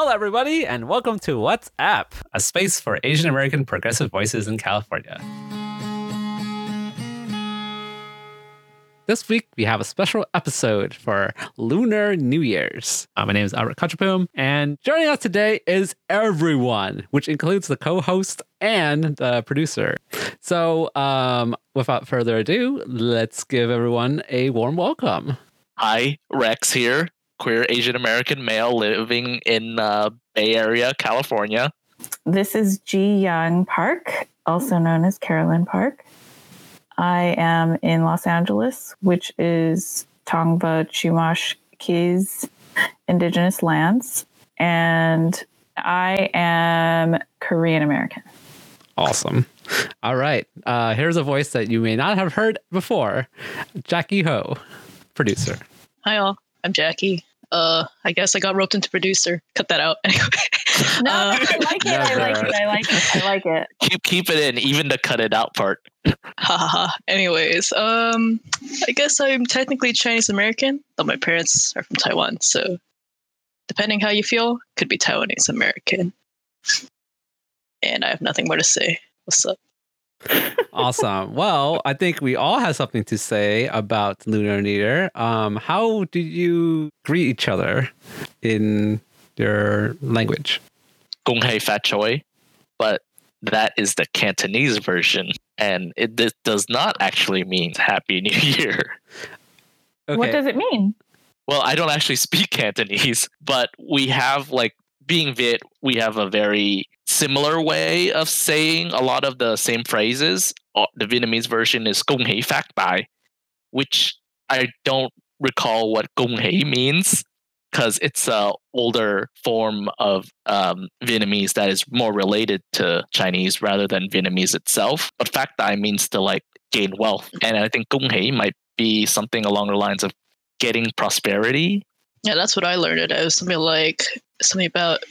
Hello, everybody, and welcome to What's App, a space for Asian American progressive voices in California. This week, we have a special episode for Lunar New Year's. Uh, my name is Albert Kachapum, and joining us today is everyone, which includes the co host and the producer. So, um, without further ado, let's give everyone a warm welcome. Hi, Rex here, queer Asian American male living in uh, Bay Area, California. This is Ji Young Park, also known as Carolyn Park. I am in Los Angeles, which is Tongva Chumash Kizh indigenous lands, and I am Korean American. Awesome. All right. Uh, here's a voice that you may not have heard before Jackie Ho, producer. Hi all, I'm Jackie. Uh, I guess I got roped into producer. Cut that out. Anyway, No, Uh, I like it. I like it. I like it. I like it. Keep keep it in, even the cut it out part. ha ha ha. Anyways, um, I guess I'm technically Chinese American, though my parents are from Taiwan. So, depending how you feel, could be Taiwanese American. And I have nothing more to say. What's up? Awesome. Well, I think we all have something to say about Lunar New Year. Um, how do you greet each other in your language? Gong hei fat choi, but that is the Cantonese version, and it this does not actually mean Happy New Year. Okay. What does it mean? Well, I don't actually speak Cantonese, but we have like being Viet, we have a very similar way of saying a lot of the same phrases. Uh, The Vietnamese version is "Gong hei phạc bài," which I don't recall what "Gong hei" means because it's a older form of um, Vietnamese that is more related to Chinese rather than Vietnamese itself. But "phạc bài" means to like gain wealth, and I think "Gong hei" might be something along the lines of getting prosperity. Yeah, that's what I learned. It was something like something about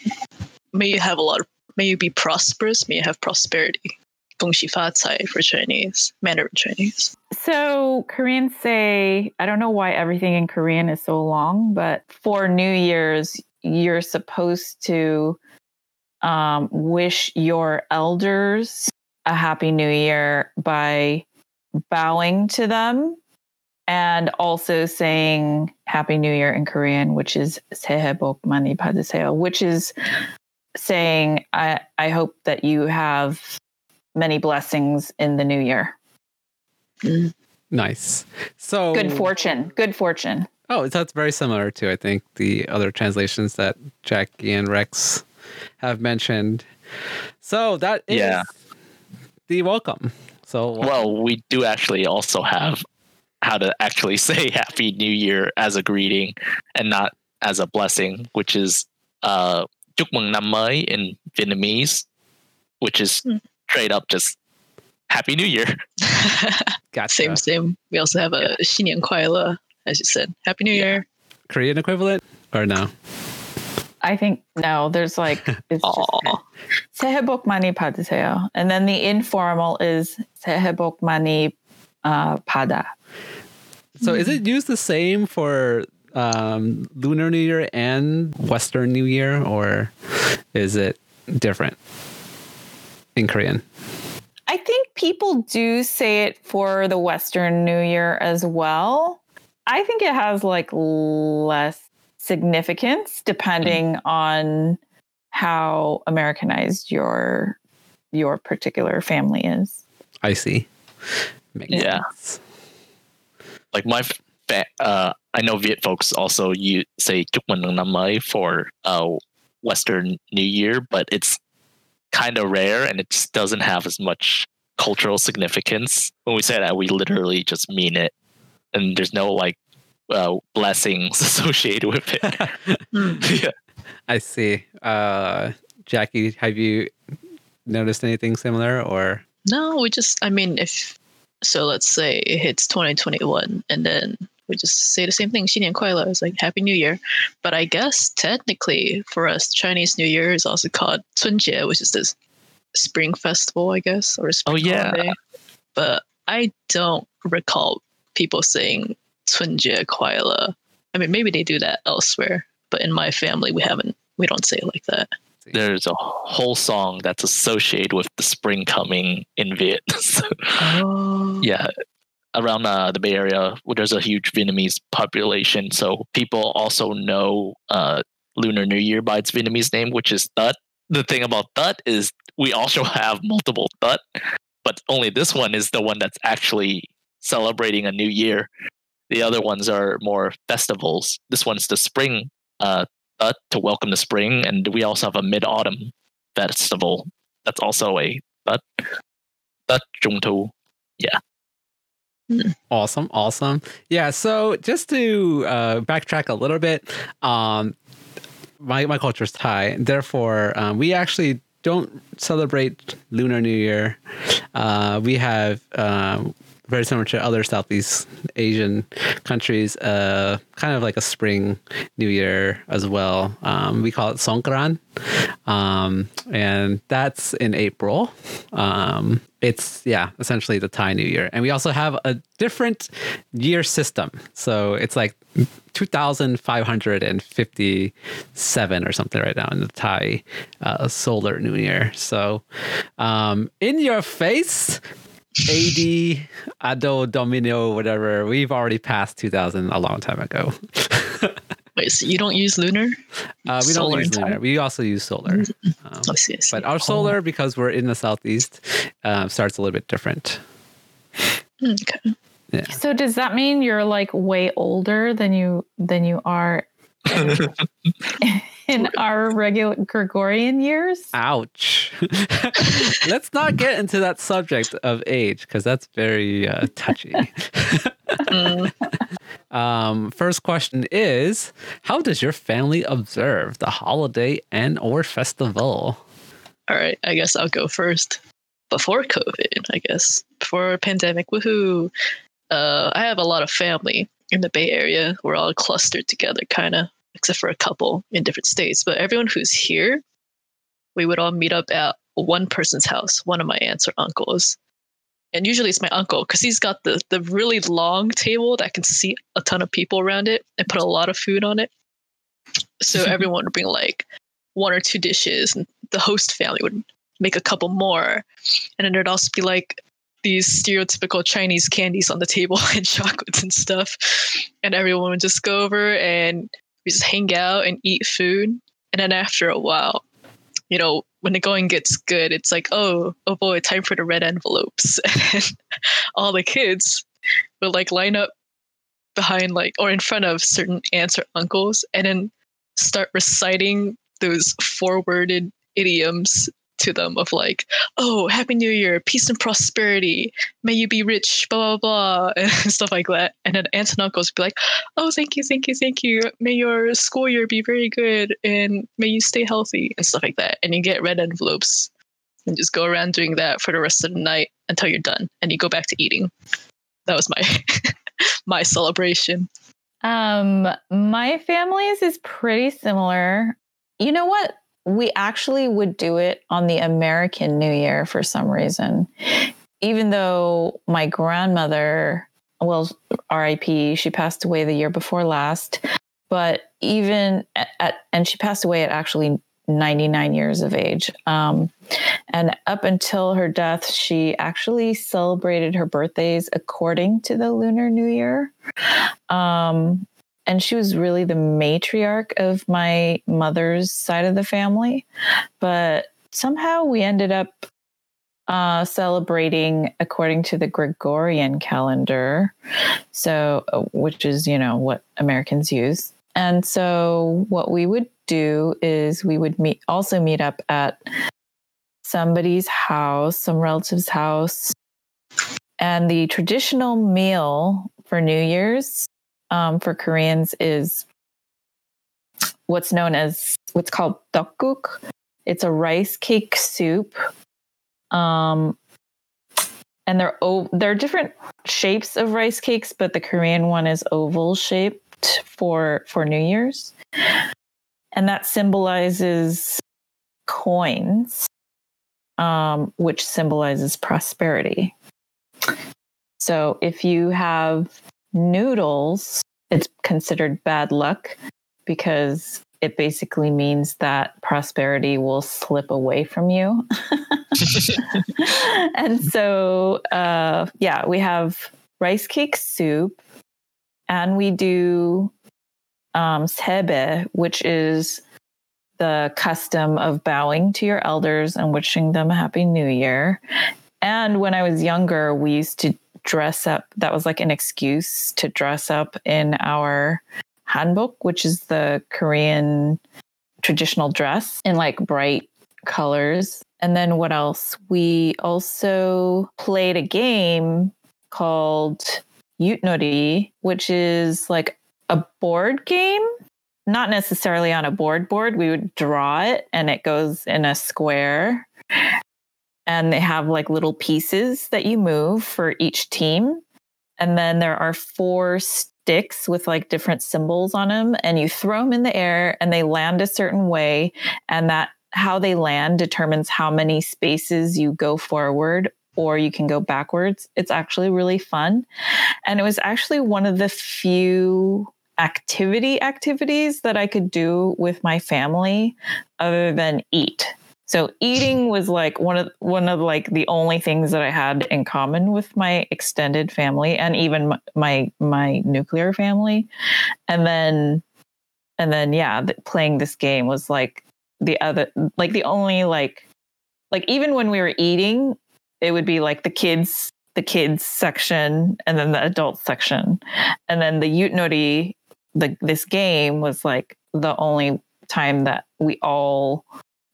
may you have a lot of may you be prosperous, may you have prosperity. Feng Shi Fa Cai for Chinese, Mandarin Chinese. So Koreans say, I don't know why everything in Korean is so long, but for New Year's, you're supposed to um, wish your elders a happy new year by bowing to them and also saying Happy New Year in Korean, which is which is saying, I, I hope that you have many blessings in the new year. Nice. So good fortune. Good fortune. Oh, that's very similar to I think the other translations that Jackie and Rex have mentioned. So that is yeah. the welcome. So well, we do actually also have how to actually say happy new year as a greeting and not as a blessing which is uh chúc mừng năm mới in vietnamese which is hmm. straight up just happy new year. Gotcha. same same. We also have a 新年快乐 as you said. Happy new year. Korean equivalent or no? I think no, there's like it's just mani padiseo. And then the informal is sehebok mani uh, 받아. So is it used the same for um, Lunar New Year and Western New Year, or is it different in Korean? I think people do say it for the Western New Year as well. I think it has like less significance depending on how Americanized your your particular family is. I see. Makes Yeah. sense. Like my, fa- uh, I know Viet folks also you say Chúc mừng năm mới for uh, Western New Year, but it's kind of rare and it just doesn't have as much cultural significance. When we say that, we literally just mean it, and there's no like uh, blessings associated with it. Yeah. I see. Uh, Jackie, have you noticed anything similar or? No, we just, I mean, if, so let's say it hits 2021 and then we just say the same thing, Xinian Kuaila. It's like Happy New Year. But I guess technically for us, Chinese New Year is also called Chunjie, which is this spring festival, I guess, or spring oh, yeah. holiday. But I don't recall people saying Chunjie Kuaila. I mean, maybe they do that elsewhere, but in my family, we haven't, we don't say it like that. There's a whole song that's associated with the spring coming in Viet. So, Oh. yeah, around uh, the Bay Area, where there's a huge Vietnamese population, so people also know uh, Lunar New Year by its Vietnamese name, which is Tết. The thing about Tết is we also have multiple Tết, but only this one is the one that's actually celebrating a new year. The other ones are more festivals. This one's the spring uh, Tết to welcome the spring, and we also have a mid autumn festival that's also a but Tết Trung Yeah. Awesome, awesome. Yeah, so just to uh, backtrack a little bit, um, my my culture is Thai. Therefore, um, we actually don't celebrate Lunar New Year. Uh, we have um, very similar to other Southeast Asian countries, uh, kind of like a spring New Year as well. Um, we call it Songkran, um, and that's in April. Um, it's yeah, essentially the Thai New Year, and we also have a different year system. So it's like 2,557 or something right now in the Thai uh, solar New Year. So um, in your face. AD, Ado, Domino, whatever. We've already passed 2000 a long time ago. Wait, so you don't use lunar? Uh, we Solar don't use lunar. Thai? We also use solar. Um, I see, I see. but our solar, because we're in the southeast, uh, starts a little bit different. Oh, okay. Yeah. So does that mean you're like way older than you than you are in our regular Gregorian years? Ouch. Let's not get into that subject of age because that's very uh, touchy. Mm, Um, first question is How does your family observe the holiday and or festival? all right, I guess I'll go first. Before COVID, I guess before pandemic, woohoo! Uh, I have a lot of family in the Bay Area. We're all clustered together, kind of, except for a couple in different states. But everyone who's here, we would all meet up at one person's house, one of my aunts or uncles. And usually it's my uncle because he's got the, the really long table that can seat a ton of people around it and put a lot of food on it. So everyone would bring like one or two dishes, and the host family would make a couple more. And then there'd also be like these stereotypical Chinese candies on the table and chocolates and stuff. And everyone would just go over and we just hang out and eat food. And then after a while, you know, when the going gets good, it's like, oh, oh boy, time for the red envelopes. And all the kids would like line up behind like or in front of certain aunts or uncles and then start reciting those four-worded idioms to them of like, oh, happy new year, peace and prosperity, may you be rich, blah blah blah, and stuff like that. And then aunts and uncles would be like, oh, thank you, thank you, thank you. May your school year be very good and may you stay healthy and stuff like that. And you get red envelopes and just go around doing that for the rest of the night until you're done and you go back to eating. That was my my celebration. Um, my family's is pretty similar. You know what? We actually would do it on the American New Year for some reason. Even though my grandmother, well, RIP, she passed away the year before last, but even at, and she passed away at actually 99 years of age. Um, and up until her death, she actually celebrated her birthdays according to the Lunar New Year. Um, and she was really the matriarch of my mother's side of the family. But somehow we ended up uh, celebrating according to the Gregorian calendar. So, uh, which is, you know, what Americans use. And so, what we would do is we would meet, also meet up at somebody's house, some relative's house. And the traditional meal for New Year's um, for Koreans is what's known as what's called tteokguk. It's a rice cake soup. Um, and they're o- they're different shapes of rice cakes, but the Korean one is oval shaped for for New Year's, and that symbolizes coins, um, which symbolizes prosperity. So if you have noodles, it's considered bad luck because it basically means that prosperity will slip away from you. and so, uh, yeah, we have rice cake soup, and we do um, sebae, which is the custom of bowing to your elders and wishing them a happy new year. And when I was younger, we used to dress up. That was like an excuse to dress up in our hanbok, which is the Korean traditional dress in like bright colors. And then what else? We also played a game called Yutnori, which is like a board game. Not necessarily on a board board. We would draw it and it goes in a square. And they have like little pieces that you move for each team. And then there are four sticks with like different symbols on them and you throw them in the air and they land a certain way and that how they land determines how many spaces you go forward or you can go backwards. It's actually really fun. And it was actually one of the few activity activities that I could do with my family other than eat. So eating was like one of one of like the only things that I had in common with my extended family and even my my, nuclear family. And then and then yeah, the, playing this game was like the other like the only like like even when we were eating, it would be like the kids the kids section and then the adult section. And then the Yutnori the this game was like the only time that we all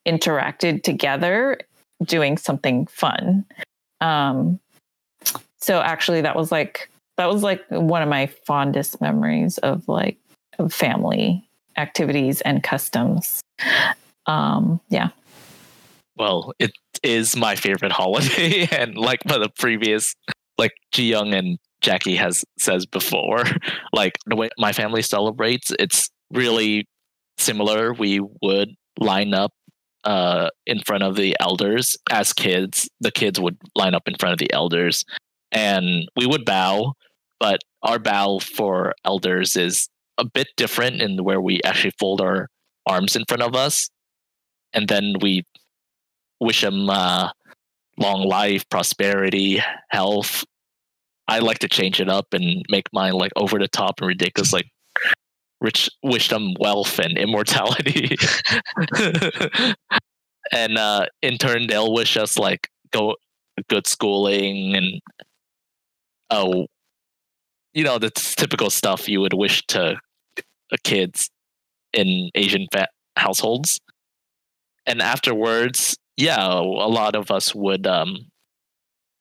interacted together doing something fun. Um, so actually that was like that was like one of my fondest memories of like of family activities and customs. Um, yeah. Well, it is my favorite holiday, and like by the previous, like Ji Young and Jackie has says before, like the way my family celebrates, it's really similar. We would line up uh, in front of the elders as kids. The kids would line up in front of the elders, and we would bow. But our bow for elders is a bit different in where we actually fold our arms in front of us, and then we wish them uh, long life, prosperity, health. I like to change it up and make mine like over the top and ridiculous, like rich wish them wealth and immortality. And uh in turn they'll wish us like go good schooling and oh you know the typical stuff you would wish to kids in asian fa- households. And afterwards yeah a lot of us would um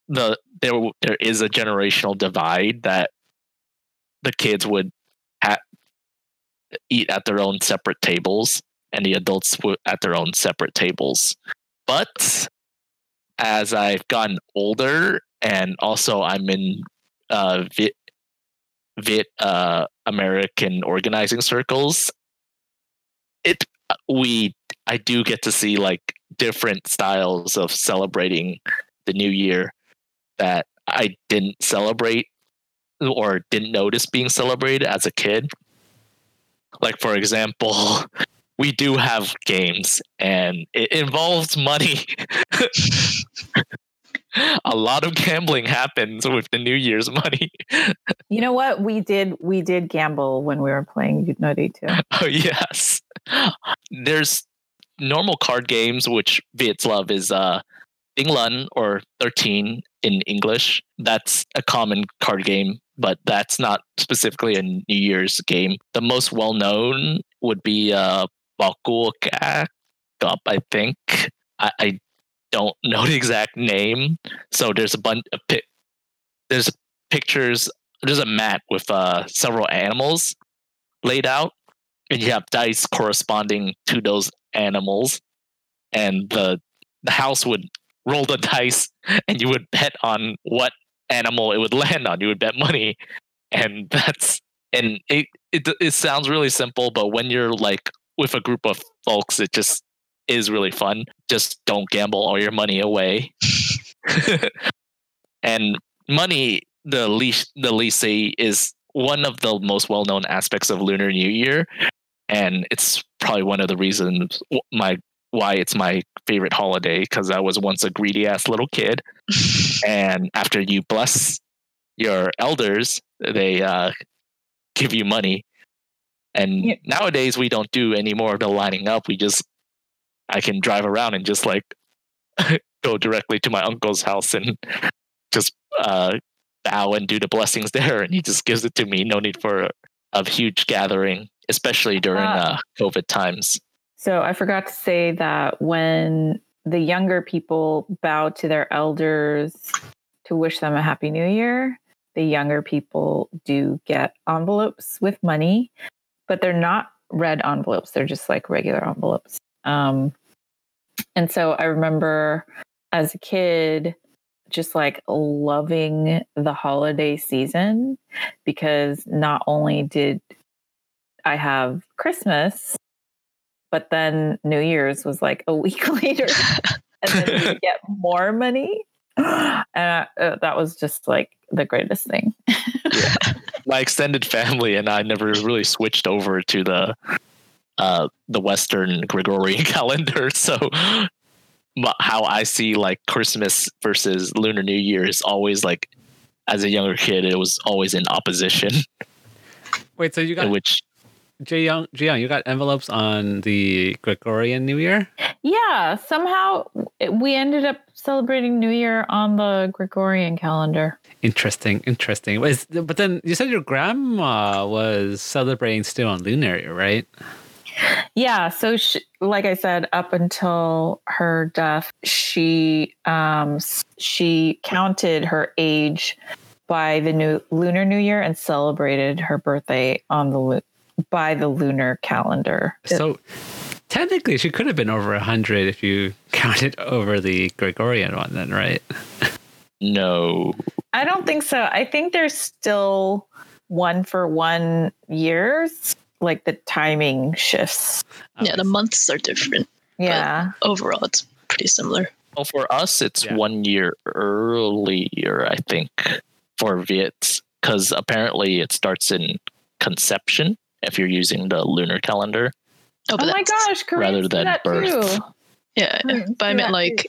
the there there is a generational divide that the kids would eat at their own separate tables and the adults at their own separate tables. But as I've gotten older and also I'm in uh, Viet uh, American organizing circles, it we I do get to see like different styles of celebrating the new year that I didn't celebrate or didn't notice being celebrated as a kid. Like, for example, we do have games and it involves money. a lot of gambling happens with the New Year's money. you know what? We did we did gamble when we were playing Yutnori too. Oh yes. There's normal card games which Viet's love is uh Tiến lên or 13 in English. That's a common card game but that's not specifically a New Year's game. The most well known would be uh, Bakuok Up, I think. I, I, don't know the exact name. So there's a bunch of pi- there's pictures. There's a map with uh, several animals laid out, and you have dice corresponding to those animals, and the the house would roll the dice, and you would bet on what animal it would land on. You would bet money, and that's and it it it sounds really simple, but when you're like with a group of folks, it just is really fun. Just don't gamble all your money away. and money, the least the least is one of the most well known aspects of Lunar New Year. and it's probably one of the reasons my why it's my favorite holiday because I was once a greedy ass little kid, and after you bless your elders, they uh, give you money. And Yeah. nowadays we don't do any more of the lining up. We just I can drive around and just like go directly to my uncle's house and just uh, bow and do the blessings there, and he just gives it to me. No need for a huge gathering, especially during Ah. uh, COVID times. So I forgot to say that when the younger people bow to their elders to wish them a happy new year, the younger people do get envelopes with money, but they're not red envelopes. They're just like regular envelopes. Um, and so I remember as a kid, just like loving the holiday season because not only did I have Christmas, but then New Year's was like a week later, and then you get more money. And uh, that was just like the greatest thing. my extended family and I never really switched over to the uh, the Western Gregorian calendar. So my, how I see like Christmas versus Lunar New Year is always like, as a younger kid, it was always in opposition. Wait, so you in got which Jay Young, Jay Young, you got envelopes on the Gregorian New Year? Yeah, somehow we ended up celebrating New Year on the Gregorian calendar. Interesting, interesting. But then you said your grandma was celebrating still on Lunar, right? Yeah, so she, like I said, up until her death, she um she counted her age by the new lunar new year and celebrated her birthday on the by the lunar calendar. So technically, she could have been over 100 if you counted over the Gregorian one, then, right? no, I don't think so. I think there's still one for one years, like the timing shifts. Um, yeah, the months are different. Yeah. Overall, it's pretty similar. well, for us, it's Yeah. one year earlier, I think, for Viet, because apparently it starts in conception if you're using the lunar calendar. Oh, Oh, my gosh, Koreans rather than that birth. too. Yeah, Hmm, but I do meant that like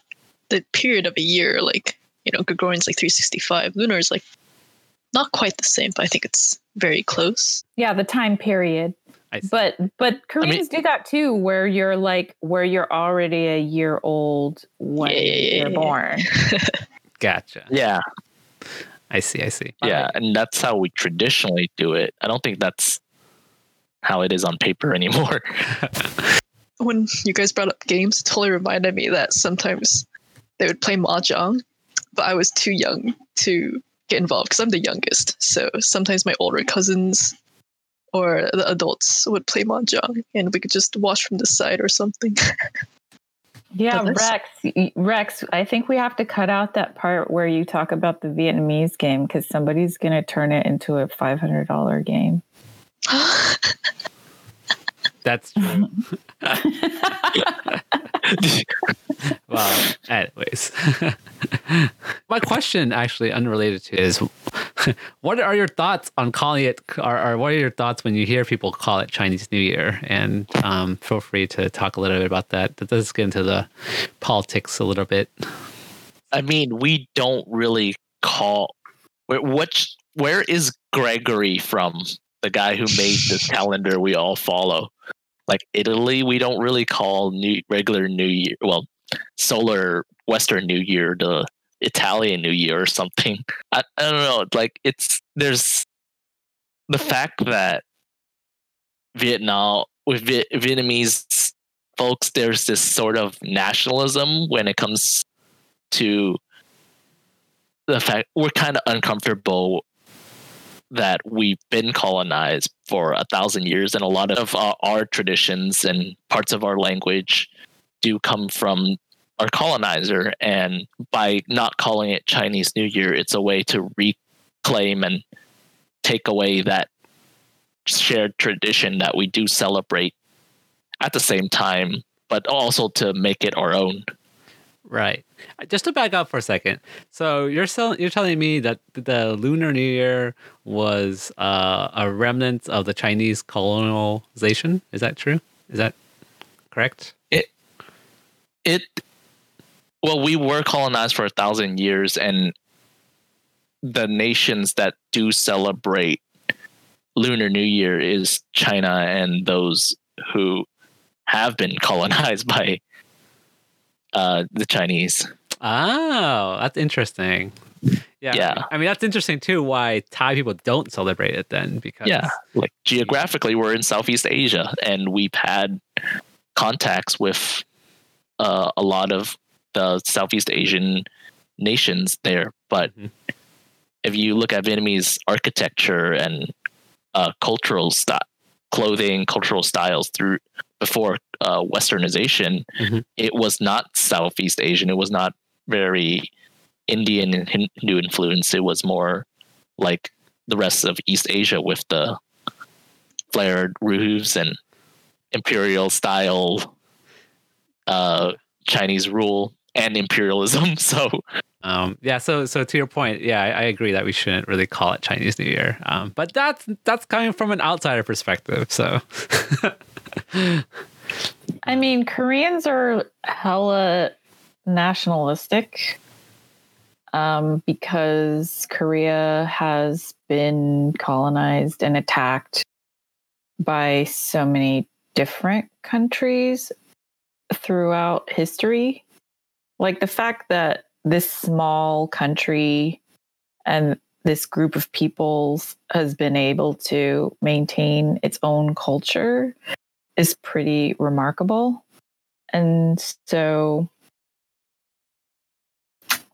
the period of a year, like you know, Gregorian's like 365. Lunar is like not quite the same, but I think it's very close. Yeah, the time period. But but Koreans do that too, where you're like where you're already a year old when Yeah, yeah, yeah, you're yeah. born. Gotcha. Yeah, I see, I see. yeah, and that's how we traditionally do it. I don't think that's how it is on paper anymore. When you guys brought up games, it totally reminded me that sometimes they would play mahjong, but I was too young to get involved because I'm the youngest. So sometimes my older cousins or the adults would play mahjong, and we could just watch from the side or something. Yeah, Rex, Rex, I think we have to cut out that part where you talk about the Vietnamese game because somebody's going to turn it into a $500 game. That's true. well, anyways. My question, actually unrelated to, is what are your thoughts on calling it, or, or what are your thoughts when you hear people call it Chinese New Year? And um, feel free to talk a little bit about that. Let's get into the politics a little bit. I mean, we don't really call which where is Gregory from? The guy who made this calendar we all follow. Like Italy, we don't really call new regular New Year. Well, solar Western New Year the Italian New Year or something. I, I don't know. Like it's there's the fact that Vietnam with Viet, Vietnamese folks, there's this sort of nationalism when it comes to the fact we're kind of uncomfortable that we've been colonized for a thousand years, and a lot of our, our traditions and parts of our language do come from our colonizer. And by not calling it Chinese New Year, it's a way to reclaim and take away that shared tradition that we do celebrate at the same time, but also to make it our own. Right. Just to back up for a second. So you're sell- you're telling me that the Lunar New Year was uh, a remnant of the Chinese colonization. Is that true? Is that correct? It well, we were colonized for a thousand years, and the nations that do celebrate Lunar New Year is China and those who have been colonized by uh, the Chinese. Oh, that's interesting. Yeah. Yeah. I mean, that's interesting too. Why Thai people don't celebrate it then? Because Yeah, like geographically, we're in Southeast Asia, and we've had contacts with uh, a lot of the Southeast Asian nations there. But Mhm. if you look at Vietnamese architecture and uh, cultural style, clothing, cultural styles through before uh, Westernization, Mhm. it was not Southeast Asian. It was not very Indian and Hindu influence. It was more like the rest of East Asia with the flared roofs and imperial style uh, Chinese rule and imperialism. So Um, yeah, so so to your point, yeah, I, I agree that we shouldn't really call it Chinese New Year. Um, but that's that's coming from an outsider perspective. So I mean, Koreans are hella nationalistic um, because Korea has been colonized and attacked by so many different countries throughout history. Like the fact that this small country and this group of peoples has been able to maintain its own culture is pretty remarkable. And so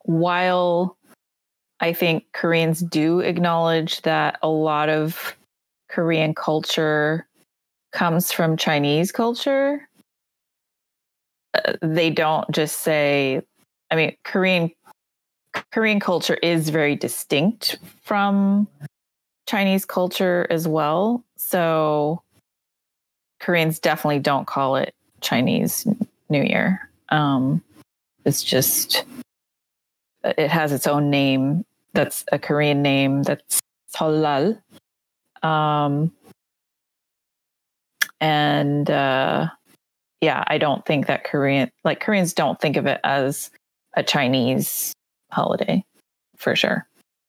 while I think Koreans do acknowledge that a lot of Korean culture comes from Chinese culture, uh, they don't just say, I mean, Korean Korean culture is very distinct from Chinese culture as well. So Koreans definitely don't call it Chinese New Year. Um, it's just it has its own name. That's a Korean name. That's Seollal. Um, and uh, yeah, I don't think that Korean like Koreans don't think of it as a Chinese holiday for sure.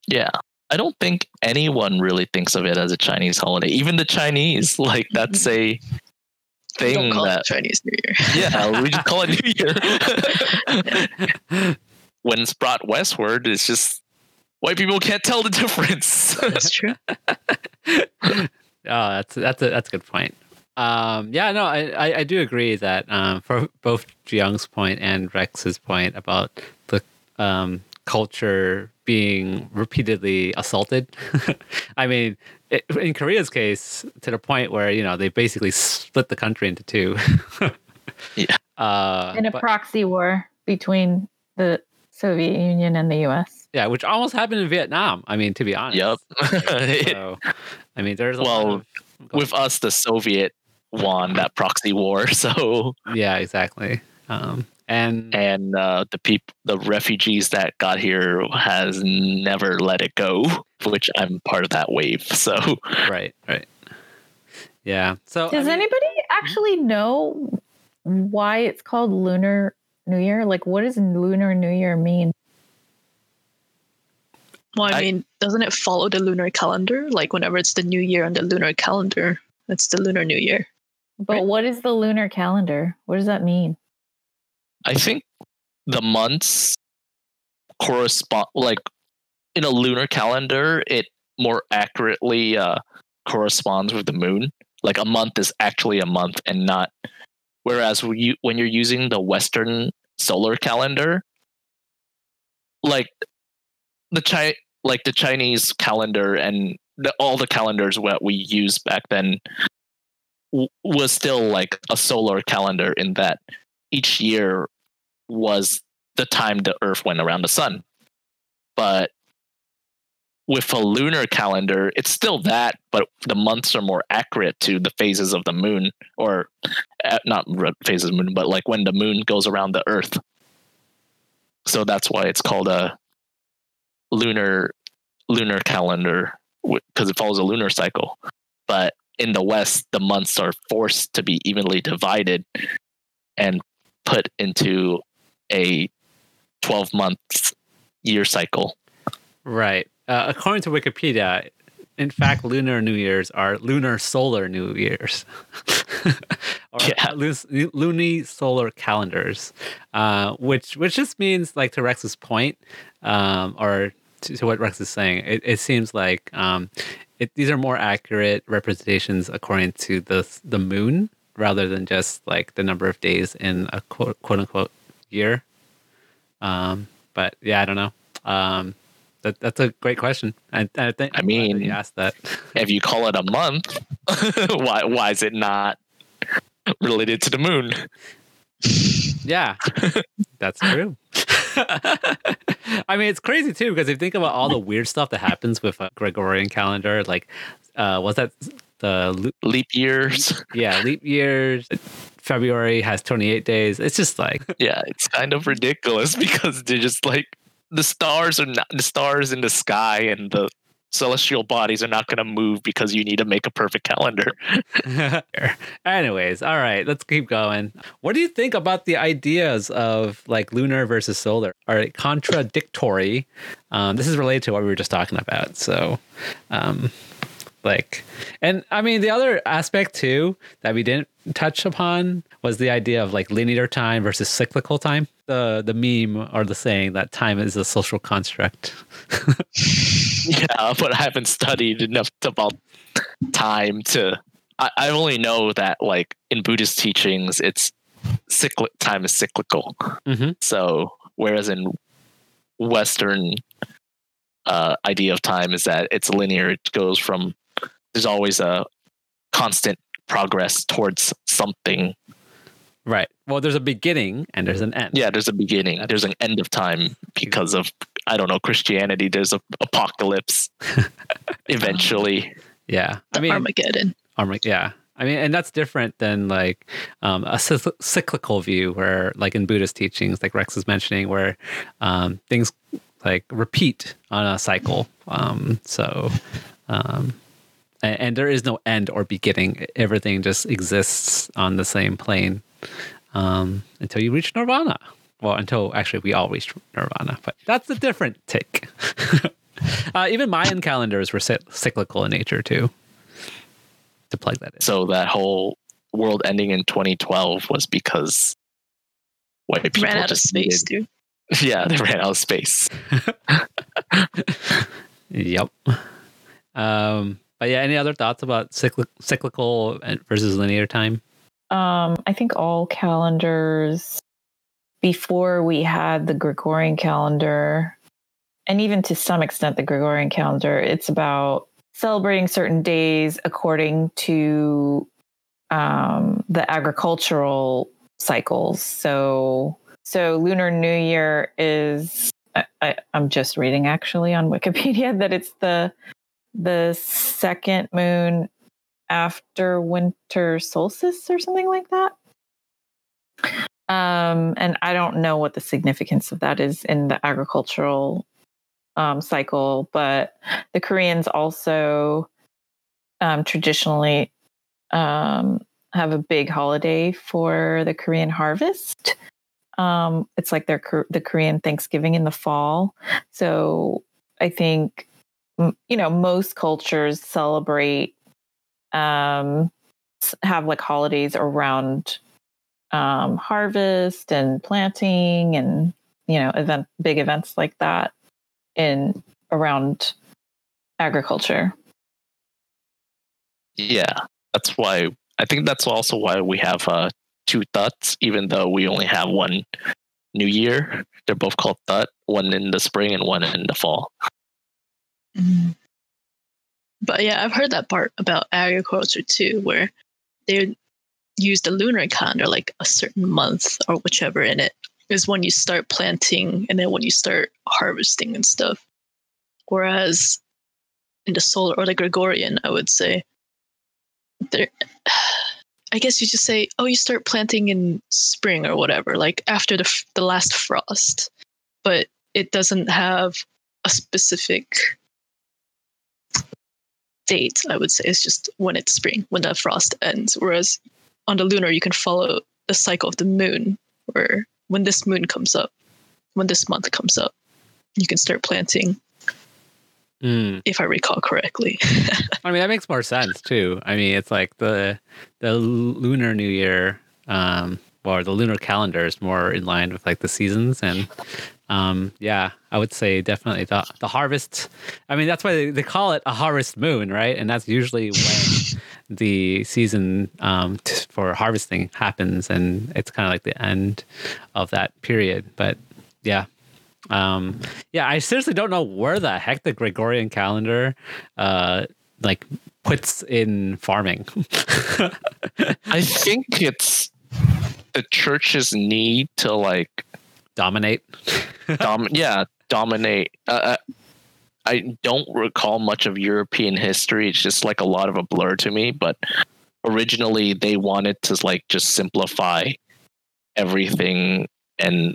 yeah, I don't think anyone really thinks of it as a Chinese holiday. Even the Chinese, like that's a We thing don't call that it Chinese New Year. yeah, we just call it New Year. when it's brought westward, it's just white people can't tell the difference. That's true. oh, that's that's a that's a good point. Um, yeah, no, I, I, I do agree that um, for both Jiyoung's point and Rex's point about the um, culture being repeatedly assaulted. I mean, it, in Korea's case, to the point where you know they basically split the country into two. Yeah. Uh, In a but- proxy war between the Soviet Union and the US. yeah, which almost happened in Vietnam. I mean, to be honest. Yep. So, I mean, there's a lot Well, of- With us, the Soviet won that proxy war, so yeah, exactly. Um, and and uh, the people, the refugees that got here, has never let it go. Which I'm part of that wave. So right, right. Yeah. So I Does mean- anybody actually know why it's called Lunar New Year? Like, what does Lunar New Year mean? Well, I, I- mean, doesn't it follow the lunar calendar? Like whenever it's the new year on the lunar calendar, it's the lunar new year. But Right. what is the lunar calendar? What does that mean? I think the months correspond like in a lunar calendar it more accurately uh, corresponds with the moon. Like a month is actually a month and not whereas when you when you're using the western solar calendar like the chi like the chinese calendar and the, all the calendars that we used back then w- was still like a solar calendar in that each year was the time the earth went around the sun but with a lunar calendar it's still that but the months are more accurate to the phases of the moon or uh, not phases of moon but like when the moon goes around the earth so that's why it's called a lunar lunar calendar because it follows a lunar cycle. But in the West, the months are forced to be evenly divided and put into a 12 month year cycle. Right. Uh, according to Wikipedia, in fact, lunar New Year's are lunar solar New Year's, or Yeah. luni solar calendars, uh, which which just means like to Rex's point, um, or to, to what Rex is saying. It, it seems like um, it, these are more accurate representations according to the the moon rather than just like the number of days in a quote, quote unquote year. Um, but yeah, I don't know. Um, that, that's a great question. I, I think I I'm glad that mean- you asked that. If you call it a month, why why is it not related to the moon? Yeah, that's true. I mean, it's crazy too because if you think about all the weird stuff that happens with a Gregorian calendar, like, uh, was that the Leap years. yeah leap years? February has twenty eight days. It's just like Yeah, it's kind of ridiculous because they're just like the stars are not the stars in the sky and the celestial bodies are not going to move because you need to make a perfect calendar. Anyways, all right, let's keep going. What do you think about the ideas of like lunar versus solar? Are they contradictory? Um, this is related to what we were just talking about. So, um, like, and I mean, the other aspect too that we didn't touch upon was the idea of like linear time versus cyclical time. The the meme or the saying that time is a social construct. yeah, but I haven't studied enough about time to. I, I only know that like in Buddhist teachings, it's cyclic. Time is cyclical. Mhm. So whereas in Western uh, idea of time is that it's linear. It goes from there's always a constant progress towards something. Right. Well, there's a beginning and there's an end. Yeah, there's a beginning. There's an end of time because of I don't know Christianity. There's a apocalypse eventually. Yeah. The I mean, Armageddon. Armor, yeah. I mean, and that's different than like um, a cyclical view, where like in Buddhist teachings, like Rex is mentioning, where um, things like repeat on a cycle. Um, so, um, and, and there is no end or beginning. Everything just exists on the same plane um, until you reach nirvana. Well, until actually we all reach nirvana, but that's a different take. uh, even Mayan calendars were cyclical in nature too. To plug that in. So that whole world ending in 2012 was because white people Ran out of just space, needed- dude. Yeah, they ran out of space. Yep. Um, but yeah, any other thoughts about cyclic, cyclical versus linear time? Um, I think all calendars before we had the Gregorian calendar, and even to some extent the Gregorian calendar, it's about celebrating certain days according to um, the agricultural cycles. So, so Lunar New Year is. I, I'm just reading actually on Wikipedia that it's the the second moon after winter solstice or something like that. Um, and I don't know what the significance of that is in the agricultural um, cycle, but the Koreans also um, traditionally um, have a big holiday for the Korean harvest. Um, it's like their the Korean Thanksgiving in the fall. So I think you know most cultures celebrate um have like holidays around um harvest and planting and you know event big events like that in around agriculture Yeah, that's why I think that's also why we have uh, two Tếts, even though we only have one New Year. They're both called Tết, one in the spring and one in the fall. Mhm. But yeah, I've heard that part about agriculture too, where they use the lunar calendar, like a certain month or whichever in it is when you start planting and then when you start harvesting and stuff. Whereas in the solar or the Gregorian, I would say, there, I guess you just say, oh, you start planting in spring or whatever, like after the the last frost, but it doesn't have a specific date. I would say is just when it's spring, when the frost ends. Whereas on the lunar, you can follow the cycle of the moon, where when this moon comes up, when this month comes up, you can start planting. Mm. If I recall correctly. I mean, that makes more sense too. I mean, it's like the the lunar new year, um, or the lunar calendar is more in line with like the seasons, and um, yeah, I would say definitely the the harvest. I mean, that's why they, they call it a harvest moon, right? And that's usually when the season um, t- for harvesting happens, and it's kind of like the end of that period. But yeah, um, yeah, I seriously don't know where the heck the Gregorian calendar, uh, like puts in farming. I think it's the church's need to like Dominate. dom- yeah, dominate. Uh, uh, I don't recall much of European history. It's just like a lot of a blur to me. But originally, they wanted to like just simplify everything and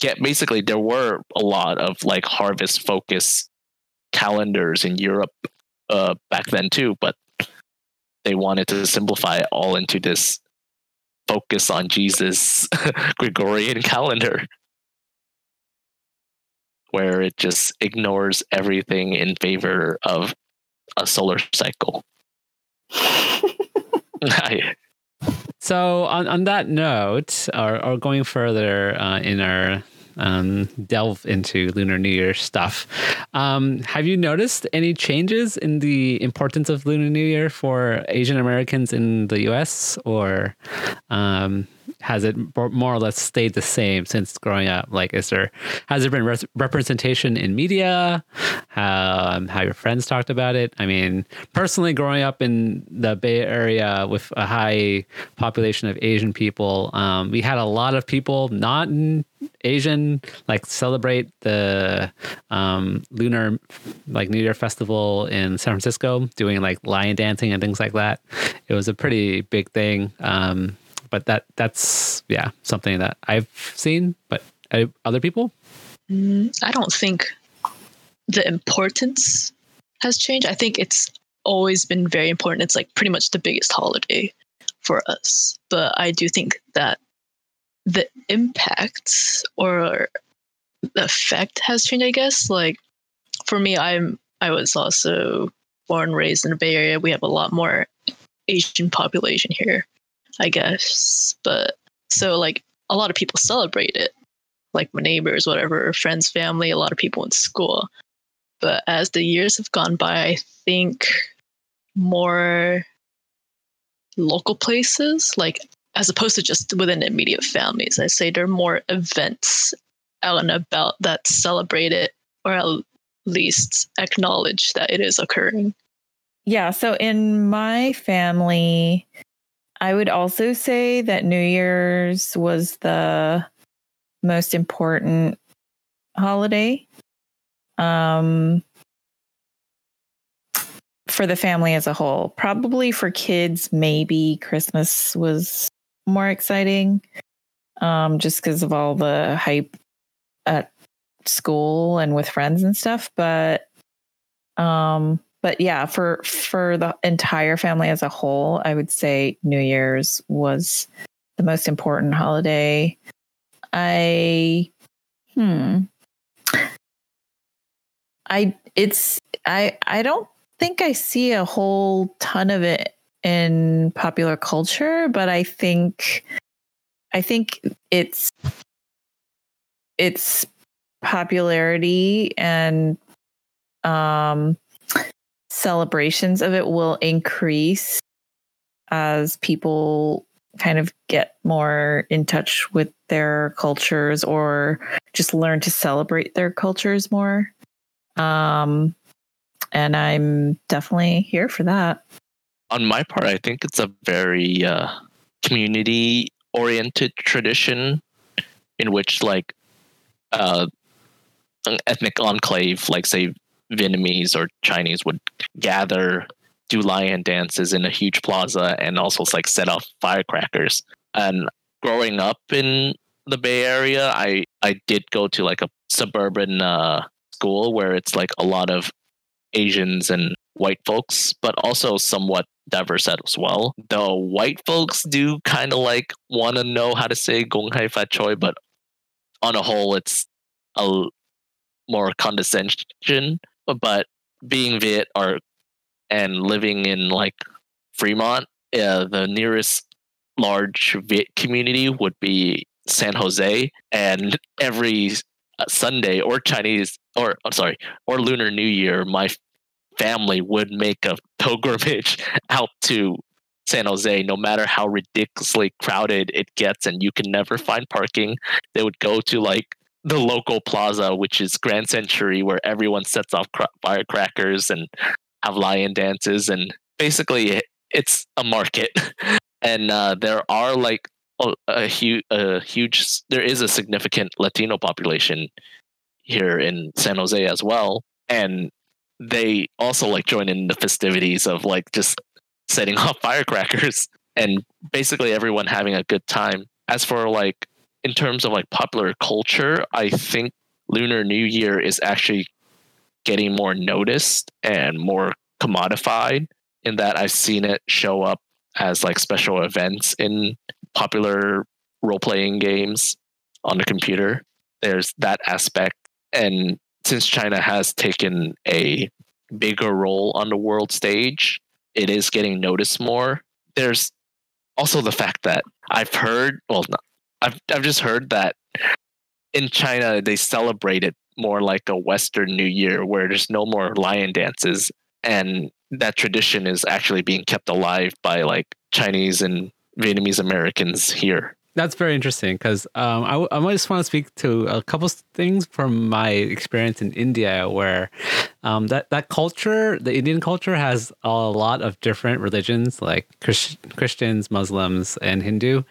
get basically there were a lot of like harvest focus calendars in Europe uh, back then too, but they wanted to simplify it all into this focus on Jesus Gregorian calendar where it just ignores everything in favor of a solar cycle. So on, on that note, or, or going further uh, in our um, delve into Lunar New Year stuff, um, have you noticed any changes in the importance of Lunar New Year for Asian Americans in the U.S. or um, has it more or less stayed the same since growing up? Like, is there has there been res- representation in media? Um, how your friends talked about it? I mean, personally, growing up in the Bay Area with a high population of Asian people, um, we had a lot of people not Asian like celebrate the um, lunar like New Year festival in San Francisco, doing like lion dancing and things like that. It was a pretty big thing. Um, but that that's yeah something that I've seen. But uh, other people, Mm, I don't think the importance has changed. I think it's always been very important. It's like pretty much the biggest holiday for us. But I do think that the impact or the effect has changed, I guess. Like for me, I'm I was also born raised in the Bay Area. We have a lot more Asian population here, I guess. But so like a lot of people celebrate it like my neighbors, whatever, friends, family, a lot of people in school. But as the years have gone by, I think more local places, like as opposed to just within immediate families, I say there are more events out and about that celebrate it or at least acknowledge that it is occurring. Yeah. So in my family, I would also say that New Year's was the most important holiday um, for the family as a whole. Probably for kids, maybe Christmas was more exciting um, just because of all the hype at school and with friends and stuff. But um, but yeah, for for the entire family as a whole, I would say New Year's was the most important holiday. I hmm I it's I I don't think I see a whole ton of it in popular culture, but I think I think it's its popularity and um celebrations of it will increase as people kind of get more in touch with their cultures or just learn to celebrate their cultures more. Um, and I'm definitely here for that. on my part, I think it's a very uh, community oriented tradition in which, like, uh, an ethnic enclave, like, say, Vietnamese or Chinese, would gather, do lion dances in a huge plaza, and also, like, set off firecrackers. And growing up in the Bay Area, I, I did go to like a suburban uh, school where it's like a lot of Asians and white folks, but also somewhat diverse as well. The white folks do kind of like want to know how to say Gong Hai Fat Choi, but on a whole, it's a more condescension. But being Viet or and living in like Fremont, uh, the nearest large Viet community would be San Jose, and every uh, Sunday or Chinese or I'm sorry or Lunar New Year, my family would make a pilgrimage out to San Jose, no matter how ridiculously crowded it gets, and you can never find parking. They would go to like the local plaza, which is Grand Century, where everyone sets off cra- firecrackers and have lion dances, and basically it's a market. and uh, there are like a, a huge, a huge, there is a significant Latino population here in San Jose as well, and they also like join in the festivities of like just setting off firecrackers and basically everyone having a good time. As for like in terms of like popular culture, I think Lunar New Year is actually getting more noticed and more commodified in that I've seen it show up as like special events in popular role playing games on the computer. There's that aspect. And since China has taken a bigger role on the world stage, it is getting noticed more. There's also the fact that I've heard, well, not, I've I've just heard that in China they celebrate it more like a Western New Year, where there's no more lion dances, and that tradition is actually being kept alive by like Chinese and Vietnamese Americans here. That's very interesting because um, I, I just want to speak to a couple things from my experience in India, where um, that that culture, the Indian culture, has a lot of different religions, like Christ- Christians, Muslims, and Hindu,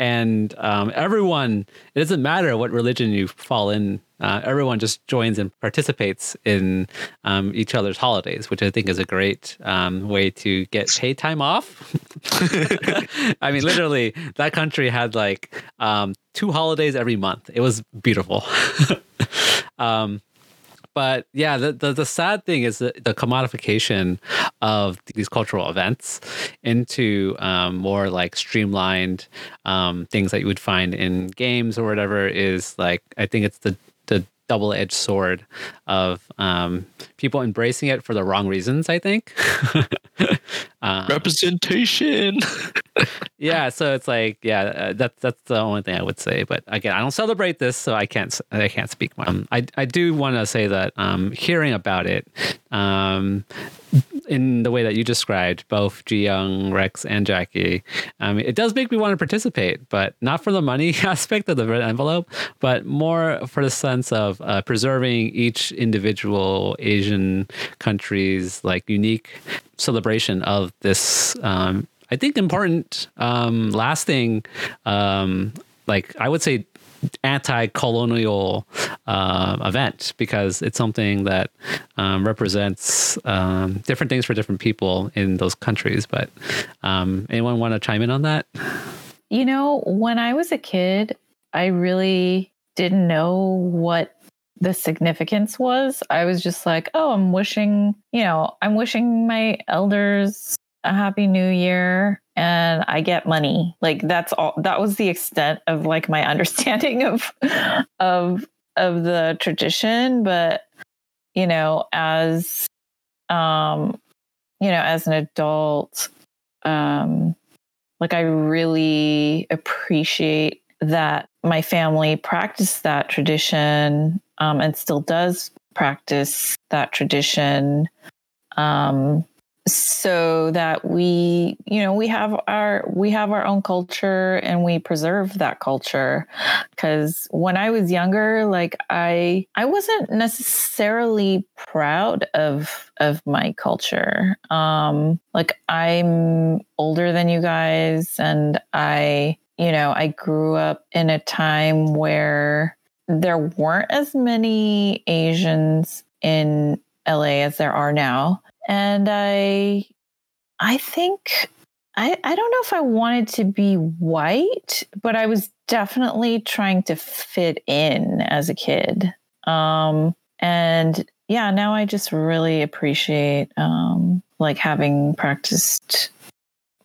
and um, everyone. It doesn't matter what religion you fall in uh, everyone just joins and participates in um, each other's holidays, which I think is a great um, way to get paid time off. I mean, literally, that country had like um, two holidays every month. It was beautiful. Um, but yeah, the, the, the sad thing is the, the commodification of these cultural events into um, more like streamlined um, things that you would find in games or whatever is like I think it's the the double edged sword of um, people embracing it for the wrong reasons. I think um, representation. yeah, so it's like yeah, uh, that's that's the only thing I would say. But again, I don't celebrate this, so I can't I can't speak much. Um, I I do want to say that um, hearing about it. Um, in the way that you described, both Ji Young, Rex, and Jackie, um, it does make me want to participate, but not for the money aspect of the red envelope, but more for the sense of uh, preserving each individual Asian country's like unique celebration of this. Um, I think important, um, lasting, um, like I would say anti-colonial uh, event because it's something that um, represents um, different things for different people in those countries. But um, anyone want to chime in on that? You know, when I was a kid, I really didn't know what the significance was. I was just like, oh, I'm wishing, you know, I'm wishing my elders a happy new year and I get money. Like that's all that was the extent of like my understanding of of of the tradition, but you know, as um you know, as an adult um like I really appreciate that my family practiced that tradition um, and still does practice that tradition um, so that we you know we have our we have our own culture and we preserve that culture. Because when i was younger like i i wasn't necessarily proud of of my culture. Um like i'm older than you guys and i you know i grew up in a time where there weren't as many asians in la as there are now and I I think I, I don't know if I wanted to be white, but I was definitely trying to fit in as a kid. Um, and yeah, now I just really appreciate um, like having practiced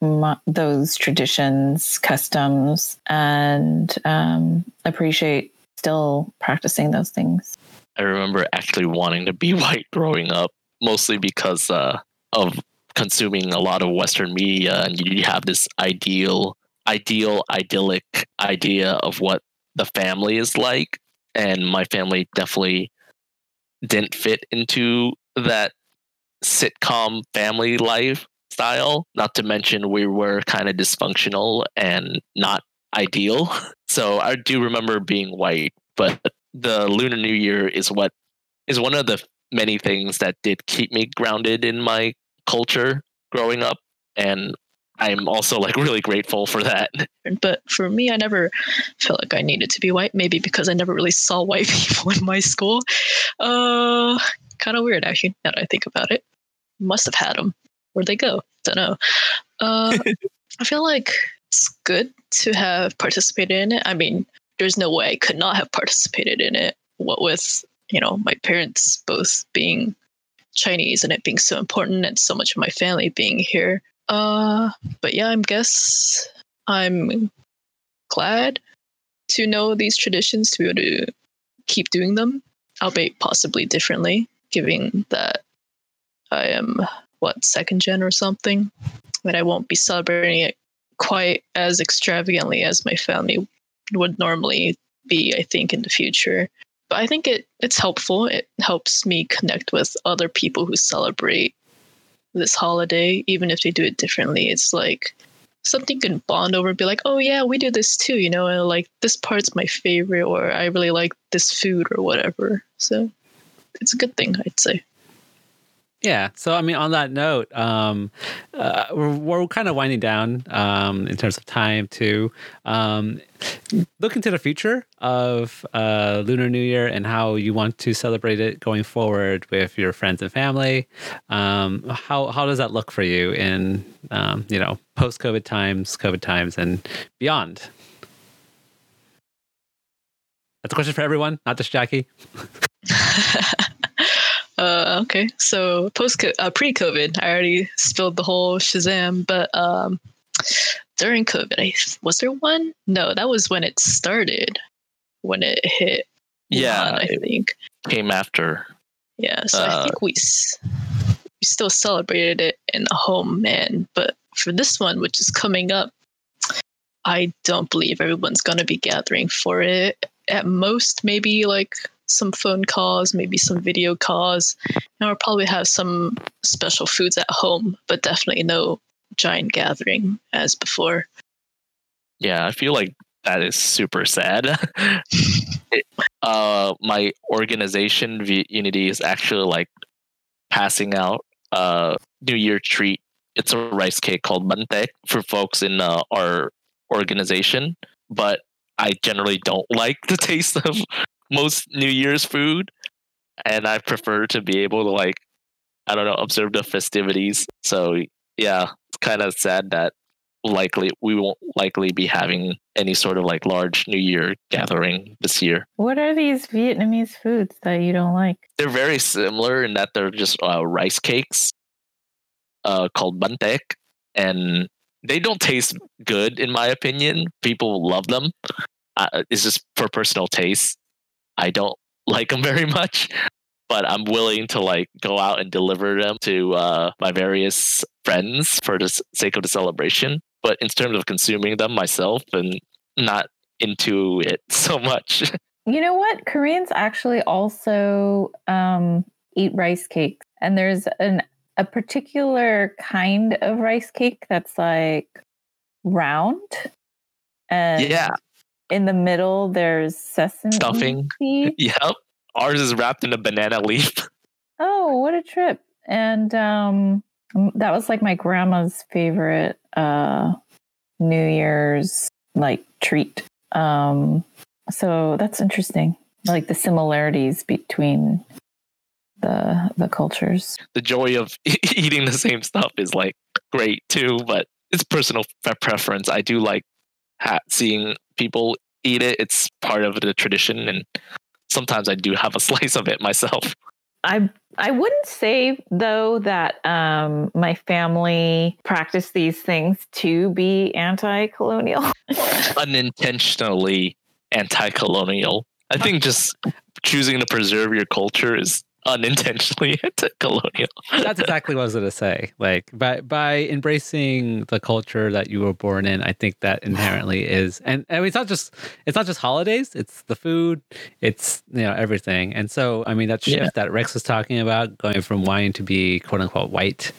my, those traditions, customs, and um, appreciate still practicing those things. I remember actually wanting to be white growing up, mostly because uh, of consuming a lot of Western media, and you have this ideal, ideal, idyllic idea of what the family is like, and my family definitely didn't fit into that sitcom family lifestyle. Not to mention, we were kind of dysfunctional and not ideal. So I do remember being white, but the Lunar New Year is what is one of the many things that did keep me grounded in my culture growing up. And I'm also like really grateful for that. But for me, I never felt like I needed to be white. Maybe because I never really saw white people in my school. Uh, kind of weird actually. Now that I think about it, must have had them. Where'd they go? Don't know. Uh, I feel like it's good to have participated in it. I mean, there's no way I could not have participated in it. What with you know my parents both being Chinese and it being so important, and so much of my family being here. Uh, but yeah, I guess I'm glad to know these traditions to be able to keep doing them, albeit possibly differently, given that I am what second gen or something, that I won't be celebrating it quite as extravagantly as my family would normally be, I think, in the future. But I think it it's helpful. It helps me connect with other people who celebrate this holiday, even if they do it differently. It's like something can bond over and be like, oh yeah, we do this too, you know, and like this part's my favorite or I really like this food or whatever. So it's a good thing, I'd say. Yeah. So, I mean, on that note, um, uh, we're, we're kind of winding down um, in terms of time to um, look into the future of uh, Lunar New Year and how you want to celebrate it going forward with your friends and family. Um, how how does that look for you in um, you know post COVID times, COVID times, and beyond? That's a question for everyone, not just Jackie. Uh, okay, so post uh, pre COVID, I already spilled the whole Shazam, but um, during COVID, I, was there one? No, that was when it started, when it hit. Yeah, I think came after. Yeah, so Uh, I think we we still celebrated it in the home, man. But for this one, which is coming up, I don't believe everyone's gonna be gathering for it. At most, maybe like some phone calls, maybe some video calls, and we'll probably have some special foods at home, but definitely no giant gathering as before. Yeah, I feel like that is super sad. Uh, my organization, V- Unity, is actually like passing out a New Year treat. It's a rice cake called bánh tét for folks in uh, our organization, but I generally don't like the taste of most New Year's food, and I prefer to be able to like, I don't know, observe the festivities. So yeah, it's kind of sad that likely we won't likely be having any sort of like large New Year gathering this year. What are these Vietnamese foods that you don't like? They're very similar in that they're just uh, rice cakes, uh, called bánh tét, and they don't taste good in my opinion. People love them. Uh, it's just for personal taste. I don't like them very much, but I'm willing to like go out and deliver them to uh, my various friends for the sake of the celebration. But in terms of consuming them myself, and not into it so much. You know what? Koreans actually also um, eat rice cakes, and there's an a particular kind of rice cake that's like round, and yeah, in the middle there's sesame Stuffing. seed. yep. Ours is wrapped in a banana leaf. Oh, what a trip! And um, that was like my grandma's favorite uh, New Year's like treat. Um, so that's interesting. Like the similarities between the the cultures. the joy of eating the same stuff is like great too, but it's personal preference. I do like seeing people eat it. It's part of the tradition, and sometimes I do have a slice of it myself. I I wouldn't say though that um, my family practiced these things to be anti-colonial. Unintentionally anti-colonial. I think just choosing to preserve your culture is unintentionally anti-colonial. That's exactly what I was going to say. Like by by embracing the culture that you were born in, I think that inherently is, and, and it's not just it's not just holidays. It's the food. It's you know everything. And so I mean that shift Yeah. that Rex was talking about, going from wanting to be quote unquote white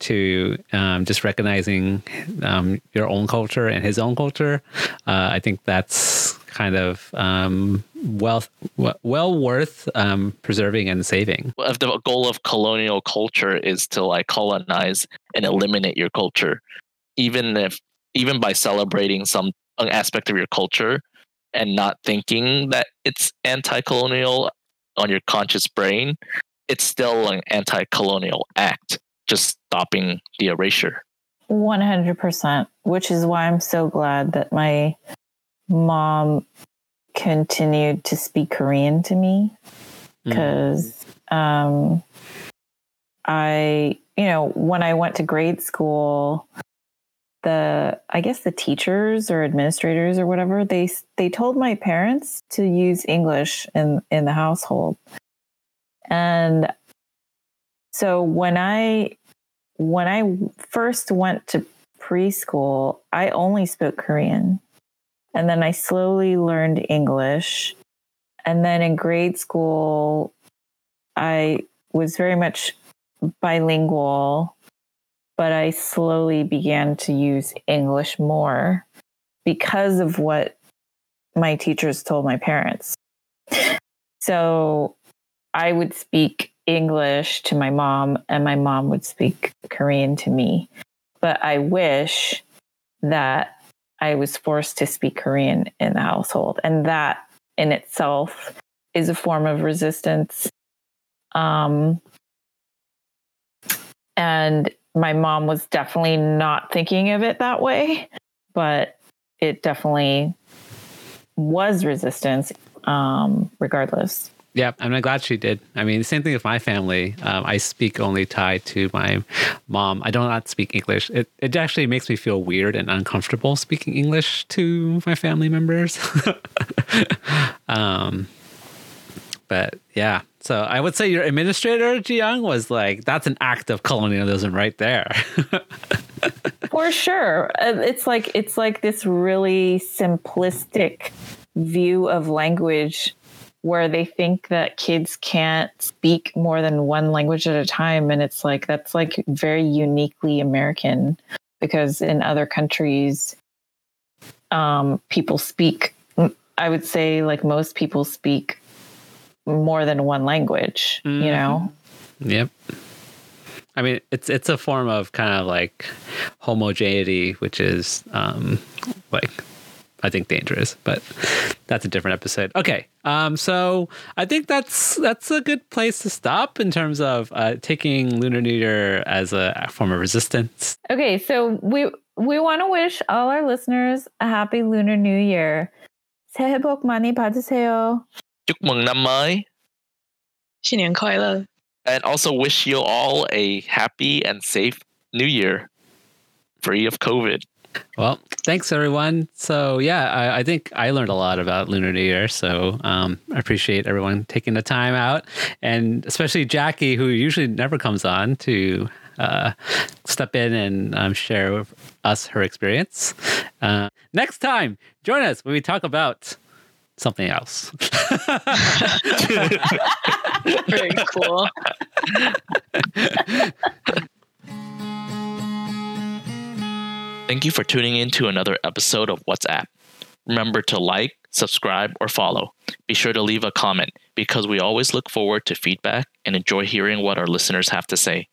to um, just recognizing um, your own culture and his own culture. Uh, I think that's kind of um, well well worth um, preserving and saving. if the goal of colonial culture is to like colonize and eliminate your culture, even if even by celebrating some aspect of your culture and not thinking that it's anti-colonial on your conscious brain, it's still an anti-colonial act, just stopping the erasure. One hundred percent. Which is why I'm so glad that my mom continued to speak Korean to me Mm. because um, I, you know, when I went to grade school, the I guess the teachers or administrators or whatever they they told my parents to use English in in the household, and so when I when I first went to preschool, I only spoke Korean, and then I slowly learned English, and then in grade school, I was very much bilingual, but I slowly began to use English more because of what my teachers told my parents. So I would speak English to my mom, and my mom would speak Korean to me. But I wish that I was forced to speak Korean in the household. And that in itself is a form of resistance. Um, and my mom was definitely not thinking of it that way, but it definitely was resistance um, regardless. Yeah, I'm glad she did. I mean, the same thing with my family. Um, I speak only Thai to my mom. I do not speak English. It it actually makes me feel weird and uncomfortable speaking English to my family members. um, but yeah, so I would say your administrator Jiyoung was like, that's an act of colonialism right there. For sure. Uh, It's like it's like this really simplistic view of language where they think that kids can't speak more than one language at a time and it's like that's like very uniquely American because in other countries um people speak I would say like most people speak more than one language, you Mhm. know. Yep. I mean, it's it's a form of kind of like homogeneity, which is um, like I think dangerous, but that's a different episode. Okay, um, so I think that's that's a good place to stop in terms of uh, taking Lunar New Year as a form of resistance. Okay, so we we want to wish all our listeners a happy Lunar New Year. 새해 복 많이 받으세요. Chúc mừng năm mới. 新年快乐！ And also wish you all a happy and safe new year, free of COVID. Well, thanks everyone. So yeah, I, I think I learned a lot about Lunar New Year. So um, I appreciate everyone taking the time out, and especially Jackie, who usually never comes on to uh, step in and um, share with us her experience. Uh, next time, join us when we talk about something else. Very cool. Thank you for tuning in to another episode of WhatsApp. Remember to like, subscribe, or follow. Be sure to leave a comment because we always look forward to feedback and enjoy hearing what our listeners have to say.